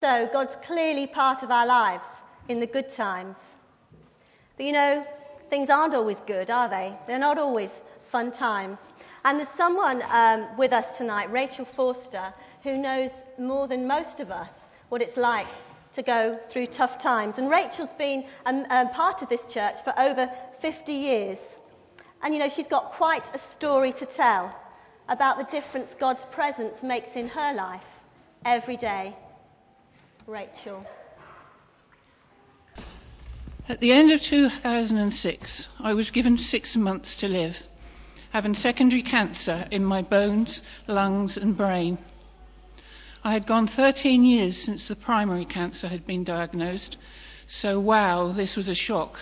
So, God's clearly part of our lives in the good times. But you know, things aren't always good, are they? They're not always fun times. And there's someone um, with us tonight, Rachel Forster, who knows more than most of us what it's like to go through tough times. And Rachel's been um, um, part of this church for over 50 years. And you know, she's got quite a story to tell about the difference God's presence makes in her life every day. Rachel. At the end of 2006, I was given six months to live, having secondary cancer in my bones, lungs, and brain. I had gone 13 years since the primary cancer had been diagnosed, so wow, this was a shock.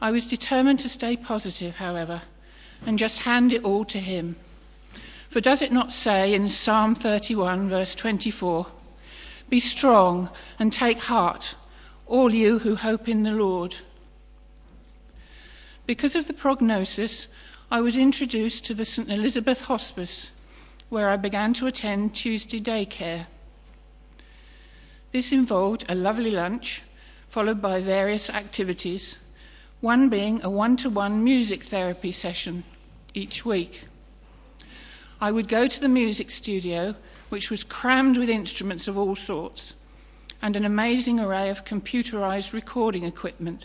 I was determined to stay positive, however, and just hand it all to Him. For does it not say in Psalm 31, verse 24, Be strong and take heart, all you who hope in the Lord? Because of the prognosis, I was introduced to the St. Elizabeth Hospice, where I began to attend Tuesday daycare. This involved a lovely lunch, followed by various activities one being a one to one music therapy session each week. I would go to the music studio, which was crammed with instruments of all sorts, and an amazing array of computerized recording equipment.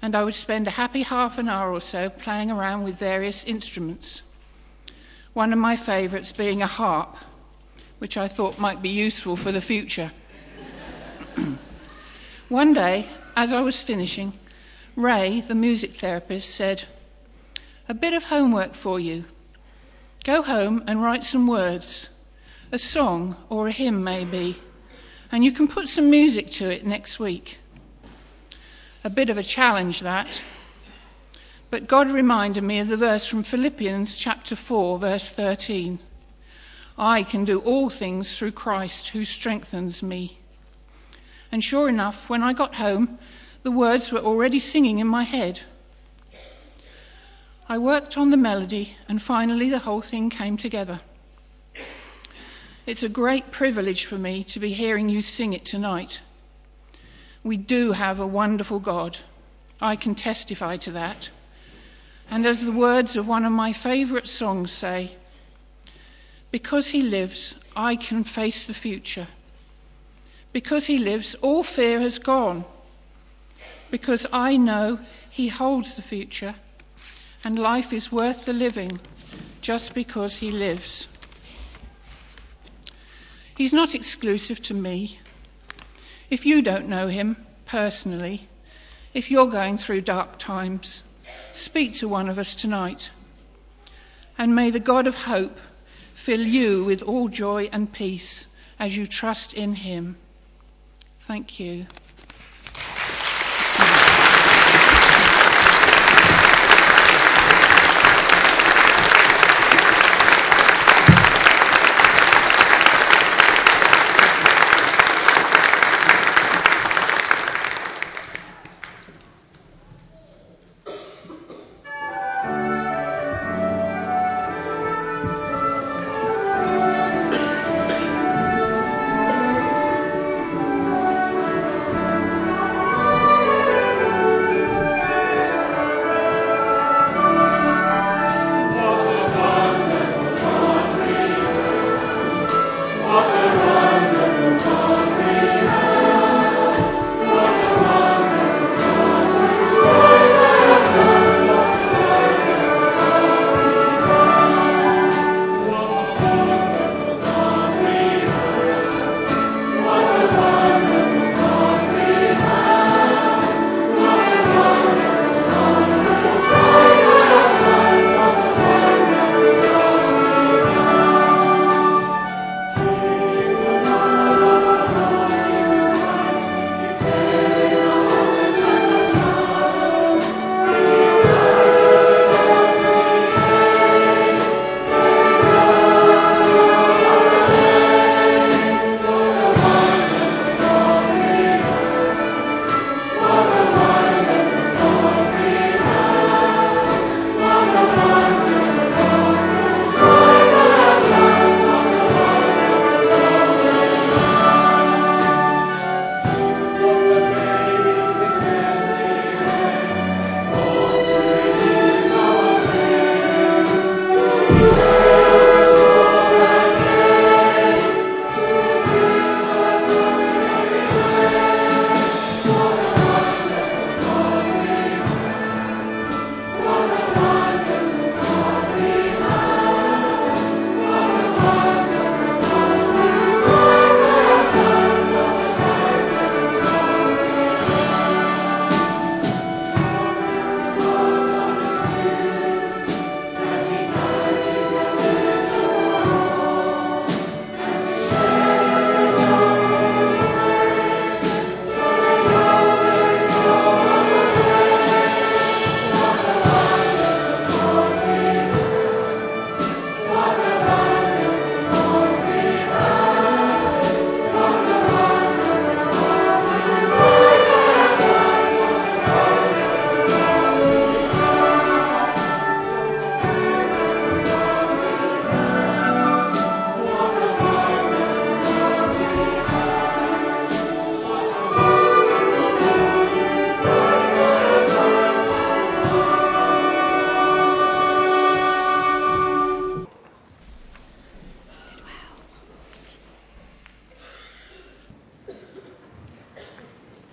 And I would spend a happy half an hour or so playing around with various instruments. One of my favourites being a harp, which I thought might be useful for the future. One day, as I was finishing, Ray, the music therapist, said, A bit of homework for you. Go home and write some words, a song or a hymn maybe, and you can put some music to it next week. A bit of a challenge, that. But God reminded me of the verse from Philippians chapter 4, verse 13. I can do all things through Christ who strengthens me. And sure enough, when I got home, the words were already singing in my head. I worked on the melody, and finally the whole thing came together. It's a great privilege for me to be hearing you sing it tonight. We do have a wonderful God. I can testify to that. And as the words of one of my favourite songs say, because he lives, I can face the future. Because he lives, all fear has gone because I know He holds the future and life is worth the living just because He lives. He's not exclusive to me. If you don't know Him personally, if you're going through dark times, speak to one of us tonight. And may the God of hope fill you with all joy and peace as you trust in Him. Thank you.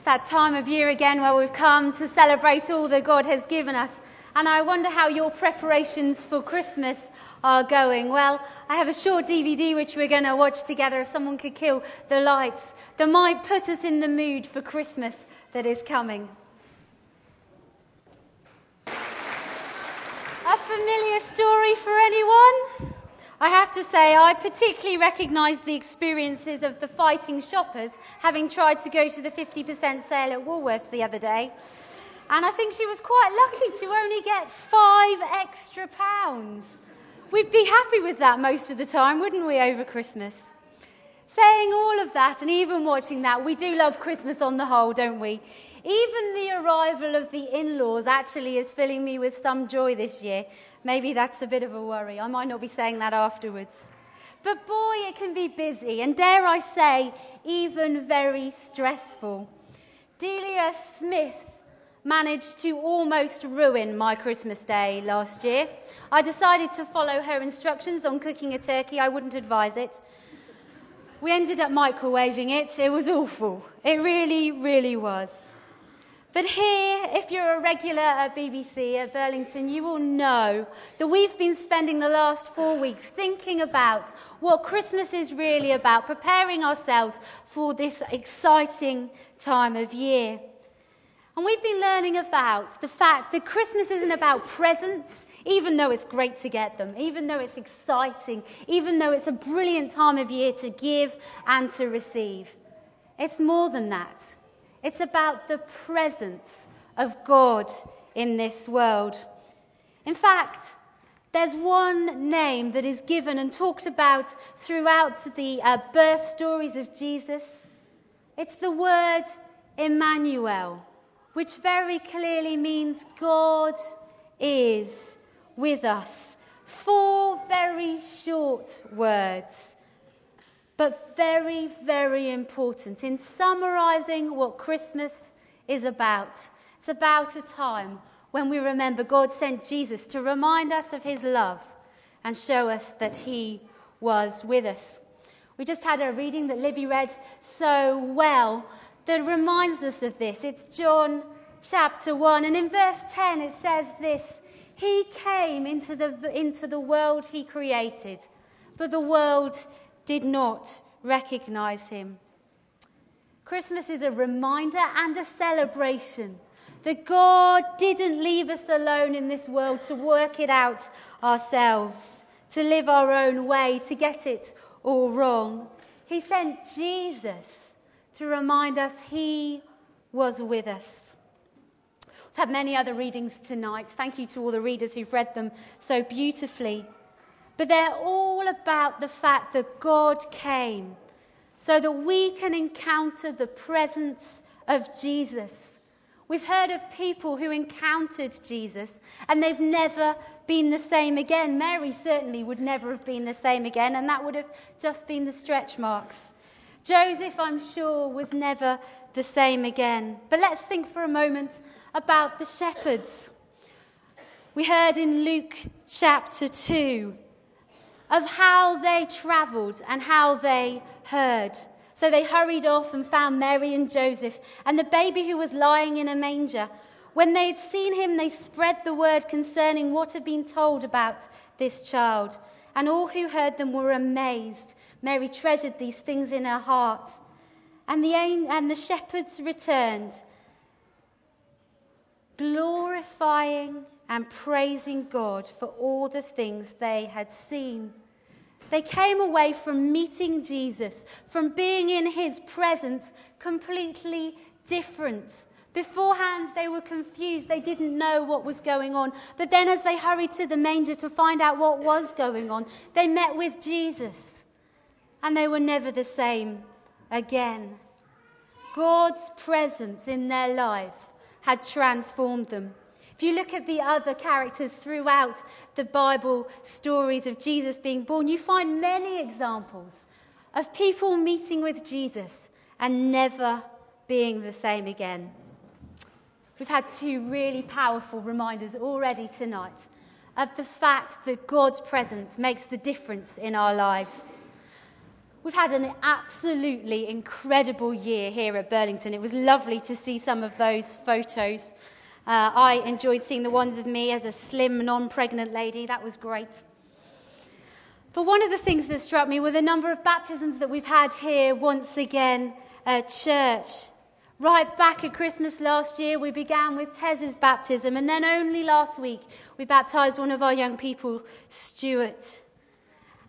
That time of year again where we've come to celebrate all that God has given us. And I wonder how your preparations for Christmas are going. Well, I have a short DVD which we're going to watch together if someone could kill the lights that might put us in the mood for Christmas that is coming. A familiar story for anyone? I have to say, I particularly recognise the experiences of the fighting shoppers, having tried to go to the 50% sale at Woolworths the other day. And I think she was quite lucky to only get five extra pounds. We'd be happy with that most of the time, wouldn't we, over Christmas? Saying all of that and even watching that, we do love Christmas on the whole, don't we? Even the arrival of the in laws actually is filling me with some joy this year maybe that's a bit of a worry. I might not be saying that afterwards. But boy, it can be busy, and dare I say, even very stressful. Delia Smith managed to almost ruin my Christmas day last year. I decided to follow her instructions on cooking a turkey. I wouldn't advise it. We ended up microwaving it. It was awful. It really, really was. But here, if you're a regular at BBC at Burlington, you will know that we've been spending the last four weeks thinking about what Christmas is really about, preparing ourselves for this exciting time of year. And we've been learning about the fact that Christmas isn't about presents, even though it's great to get them, even though it's exciting, even though it's a brilliant time of year to give and to receive. It's more than that. It's about the presence of God in this world. In fact, there's one name that is given and talked about throughout the uh, birth stories of Jesus. It's the word Emmanuel, which very clearly means God is with us. Four very short words but very, very important in summarizing what Christmas is about. It's about a time when we remember God sent Jesus to remind us of his love and show us that he was with us. We just had a reading that Libby read so well that reminds us of this. It's John chapter 1, and in verse 10 it says this He came into the, into the world he created, but the world did not recognize him. Christmas is a reminder and a celebration that God didn't leave us alone in this world to work it out ourselves, to live our own way, to get it all wrong. He sent Jesus to remind us He was with us. We've had many other readings tonight. Thank you to all the readers who've read them so beautifully. But they're all about the fact that God came so that we can encounter the presence of Jesus. We've heard of people who encountered Jesus and they've never been the same again. Mary certainly would never have been the same again, and that would have just been the stretch marks. Joseph, I'm sure, was never the same again. But let's think for a moment about the shepherds. We heard in Luke chapter 2 of how they travelled and how they heard. So they hurried off and found Mary and Joseph and the baby who was lying in a manger. When they had seen him, they spread the word concerning what had been told about this child. And all who heard them were amazed. Mary treasured these things in her heart. And the, and the shepherds returned, glorifying and praising God for all the things they had seen. They came away from meeting Jesus, from being in his presence, completely different. Beforehand, they were confused. They didn't know what was going on. But then, as they hurried to the manger to find out what was going on, they met with Jesus. And they were never the same again. God's presence in their life had transformed them. If you look at the other characters throughout the Bible stories of Jesus being born, you find many examples of people meeting with Jesus and never being the same again. We've had two really powerful reminders already tonight of the fact that God's presence makes the difference in our lives. We've had an absolutely incredible year here at Burlington. It was lovely to see some of those photos. Uh, I enjoyed seeing the ones of me as a slim, non pregnant lady. That was great. But one of the things that struck me were the number of baptisms that we've had here once again at church. Right back at Christmas last year, we began with Tez's baptism, and then only last week, we baptized one of our young people, Stuart.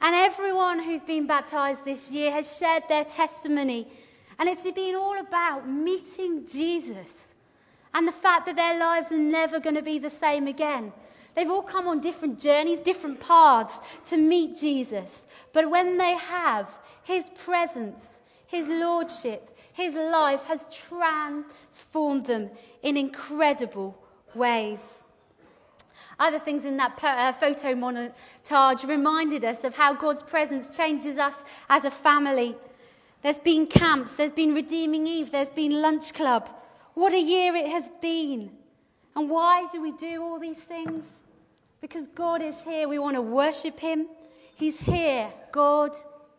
And everyone who's been baptized this year has shared their testimony. And it's been all about meeting Jesus and the fact that their lives are never going to be the same again. They've all come on different journeys, different paths to meet Jesus. But when they have, his presence, his lordship, his life has transformed them in incredible ways. Other things in that uh, photo montage reminded us of how God's presence changes us as a family. There's been camps, there's been Redeeming Eve, there's been Lunch Club. What a year it has been. And why do we do all these things? Because God is here. We want to worship Him. He's here. God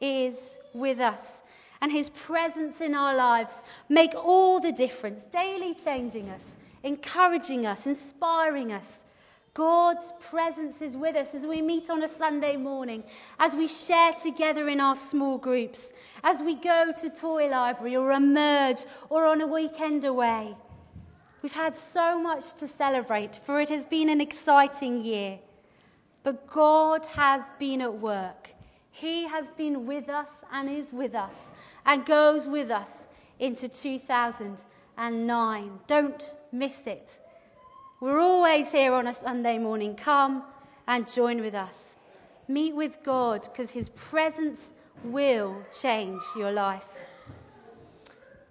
is with us. And His presence in our lives make all the difference, daily changing us, encouraging us, inspiring us God's presence is with us as we meet on a Sunday morning, as we share together in our small groups, as we go to toy library or emerge or on a weekend away. We've had so much to celebrate, for it has been an exciting year. But God has been at work. He has been with us and is with us and goes with us into 2009. Don't miss it. We're always here on a Sunday morning. Come and join with us. Meet with God because His presence will change your life.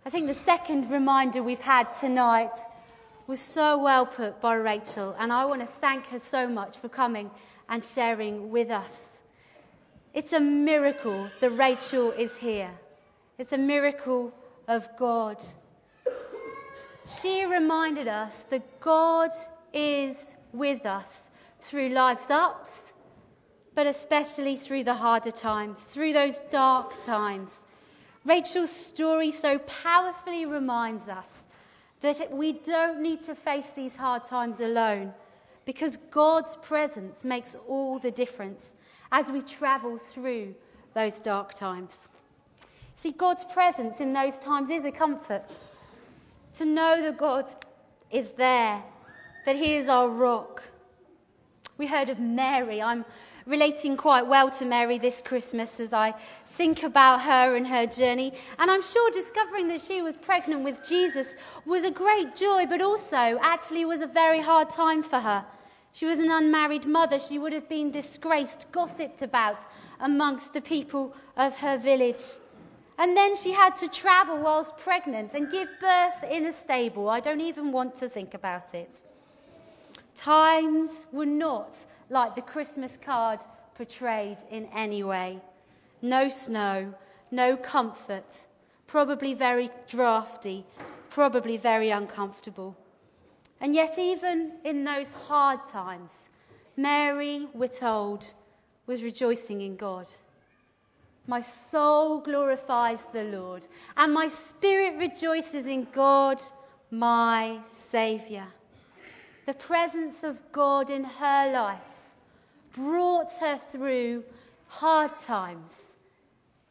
I think the second reminder we've had tonight was so well put by Rachel, and I want to thank her so much for coming and sharing with us. It's a miracle that Rachel is here. It's a miracle of God she reminded us that God is with us through life's ups, but especially through the harder times, through those dark times. Rachel's story so powerfully reminds us that we don't need to face these hard times alone because God's presence makes all the difference as we travel through those dark times. See, God's presence in those times is a comfort to know that God is there, that He is our rock. We heard of Mary. I'm relating quite well to Mary this Christmas as I think about her and her journey. And I'm sure discovering that she was pregnant with Jesus was a great joy, but also actually was a very hard time for her. She was an unmarried mother. She would have been disgraced, gossiped about amongst the people of her village. And then she had to travel whilst pregnant and give birth in a stable. I don't even want to think about it. Times were not like the Christmas card portrayed in any way. No snow, no comfort, probably very drafty, probably very uncomfortable. And yet, even in those hard times, Mary, we're told, was rejoicing in God. My soul glorifies the Lord, and my spirit rejoices in God, my Saviour. The presence of God in her life brought her through hard times,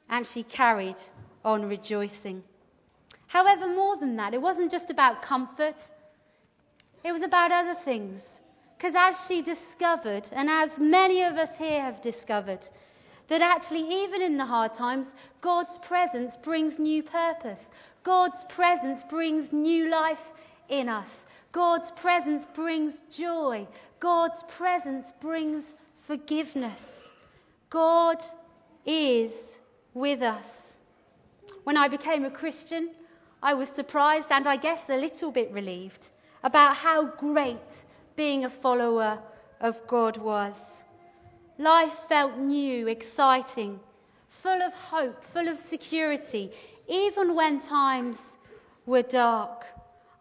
and she carried on rejoicing. However, more than that, it wasn't just about comfort, it was about other things. Because as she discovered, and as many of us here have discovered, that actually, even in the hard times, God's presence brings new purpose. God's presence brings new life in us. God's presence brings joy. God's presence brings forgiveness. God is with us. When I became a Christian, I was surprised and I guess a little bit relieved about how great being a follower of God was. Life felt new, exciting, full of hope, full of security, even when times were dark.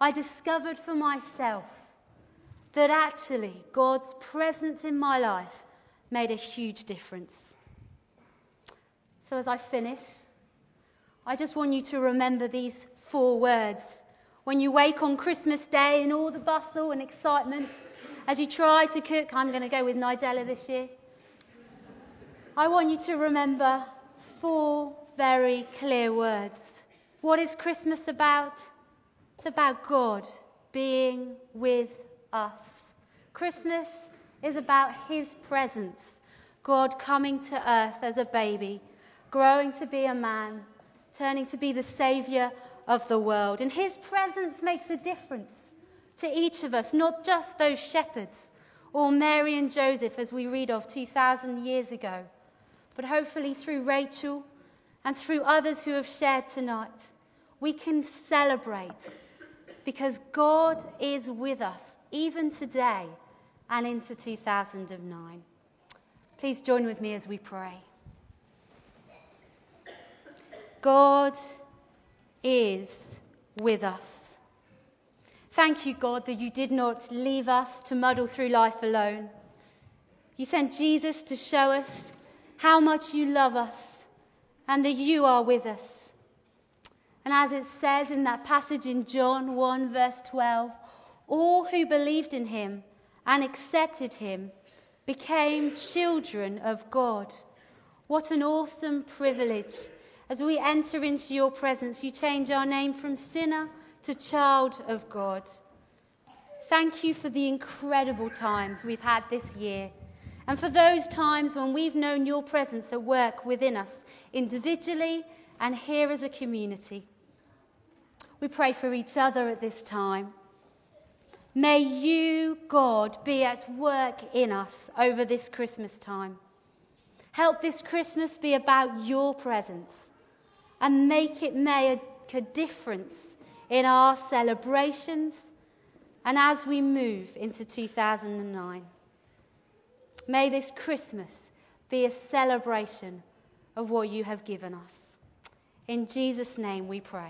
I discovered for myself that actually God's presence in my life made a huge difference. So, as I finish, I just want you to remember these four words. When you wake on Christmas Day in all the bustle and excitement, as you try to cook, I'm going to go with Nigella this year. I want you to remember four very clear words. What is Christmas about? It's about God being with us. Christmas is about His presence, God coming to earth as a baby, growing to be a man, turning to be the Saviour of the world. And His presence makes a difference to each of us, not just those shepherds or Mary and Joseph, as we read of 2,000 years ago, but hopefully through Rachel and through others who have shared tonight, we can celebrate because God is with us even today and into 2009. Please join with me as we pray. God is with us. Thank you, God, that you did not leave us to muddle through life alone. You sent Jesus to show us how much you love us and that you are with us. And as it says in that passage in John 1, verse 12, all who believed in him and accepted him became children of God. What an awesome privilege. As we enter into your presence, you change our name from sinner to child of God. Thank you for the incredible times we've had this year and for those times when we've known your presence at work within us, individually and here as a community. We pray for each other at this time. May you, God, be at work in us over this Christmas time. Help this Christmas be about your presence and make it make a difference in our celebrations and as we move into 2009. May this Christmas be a celebration of what you have given us. In Jesus' name we pray.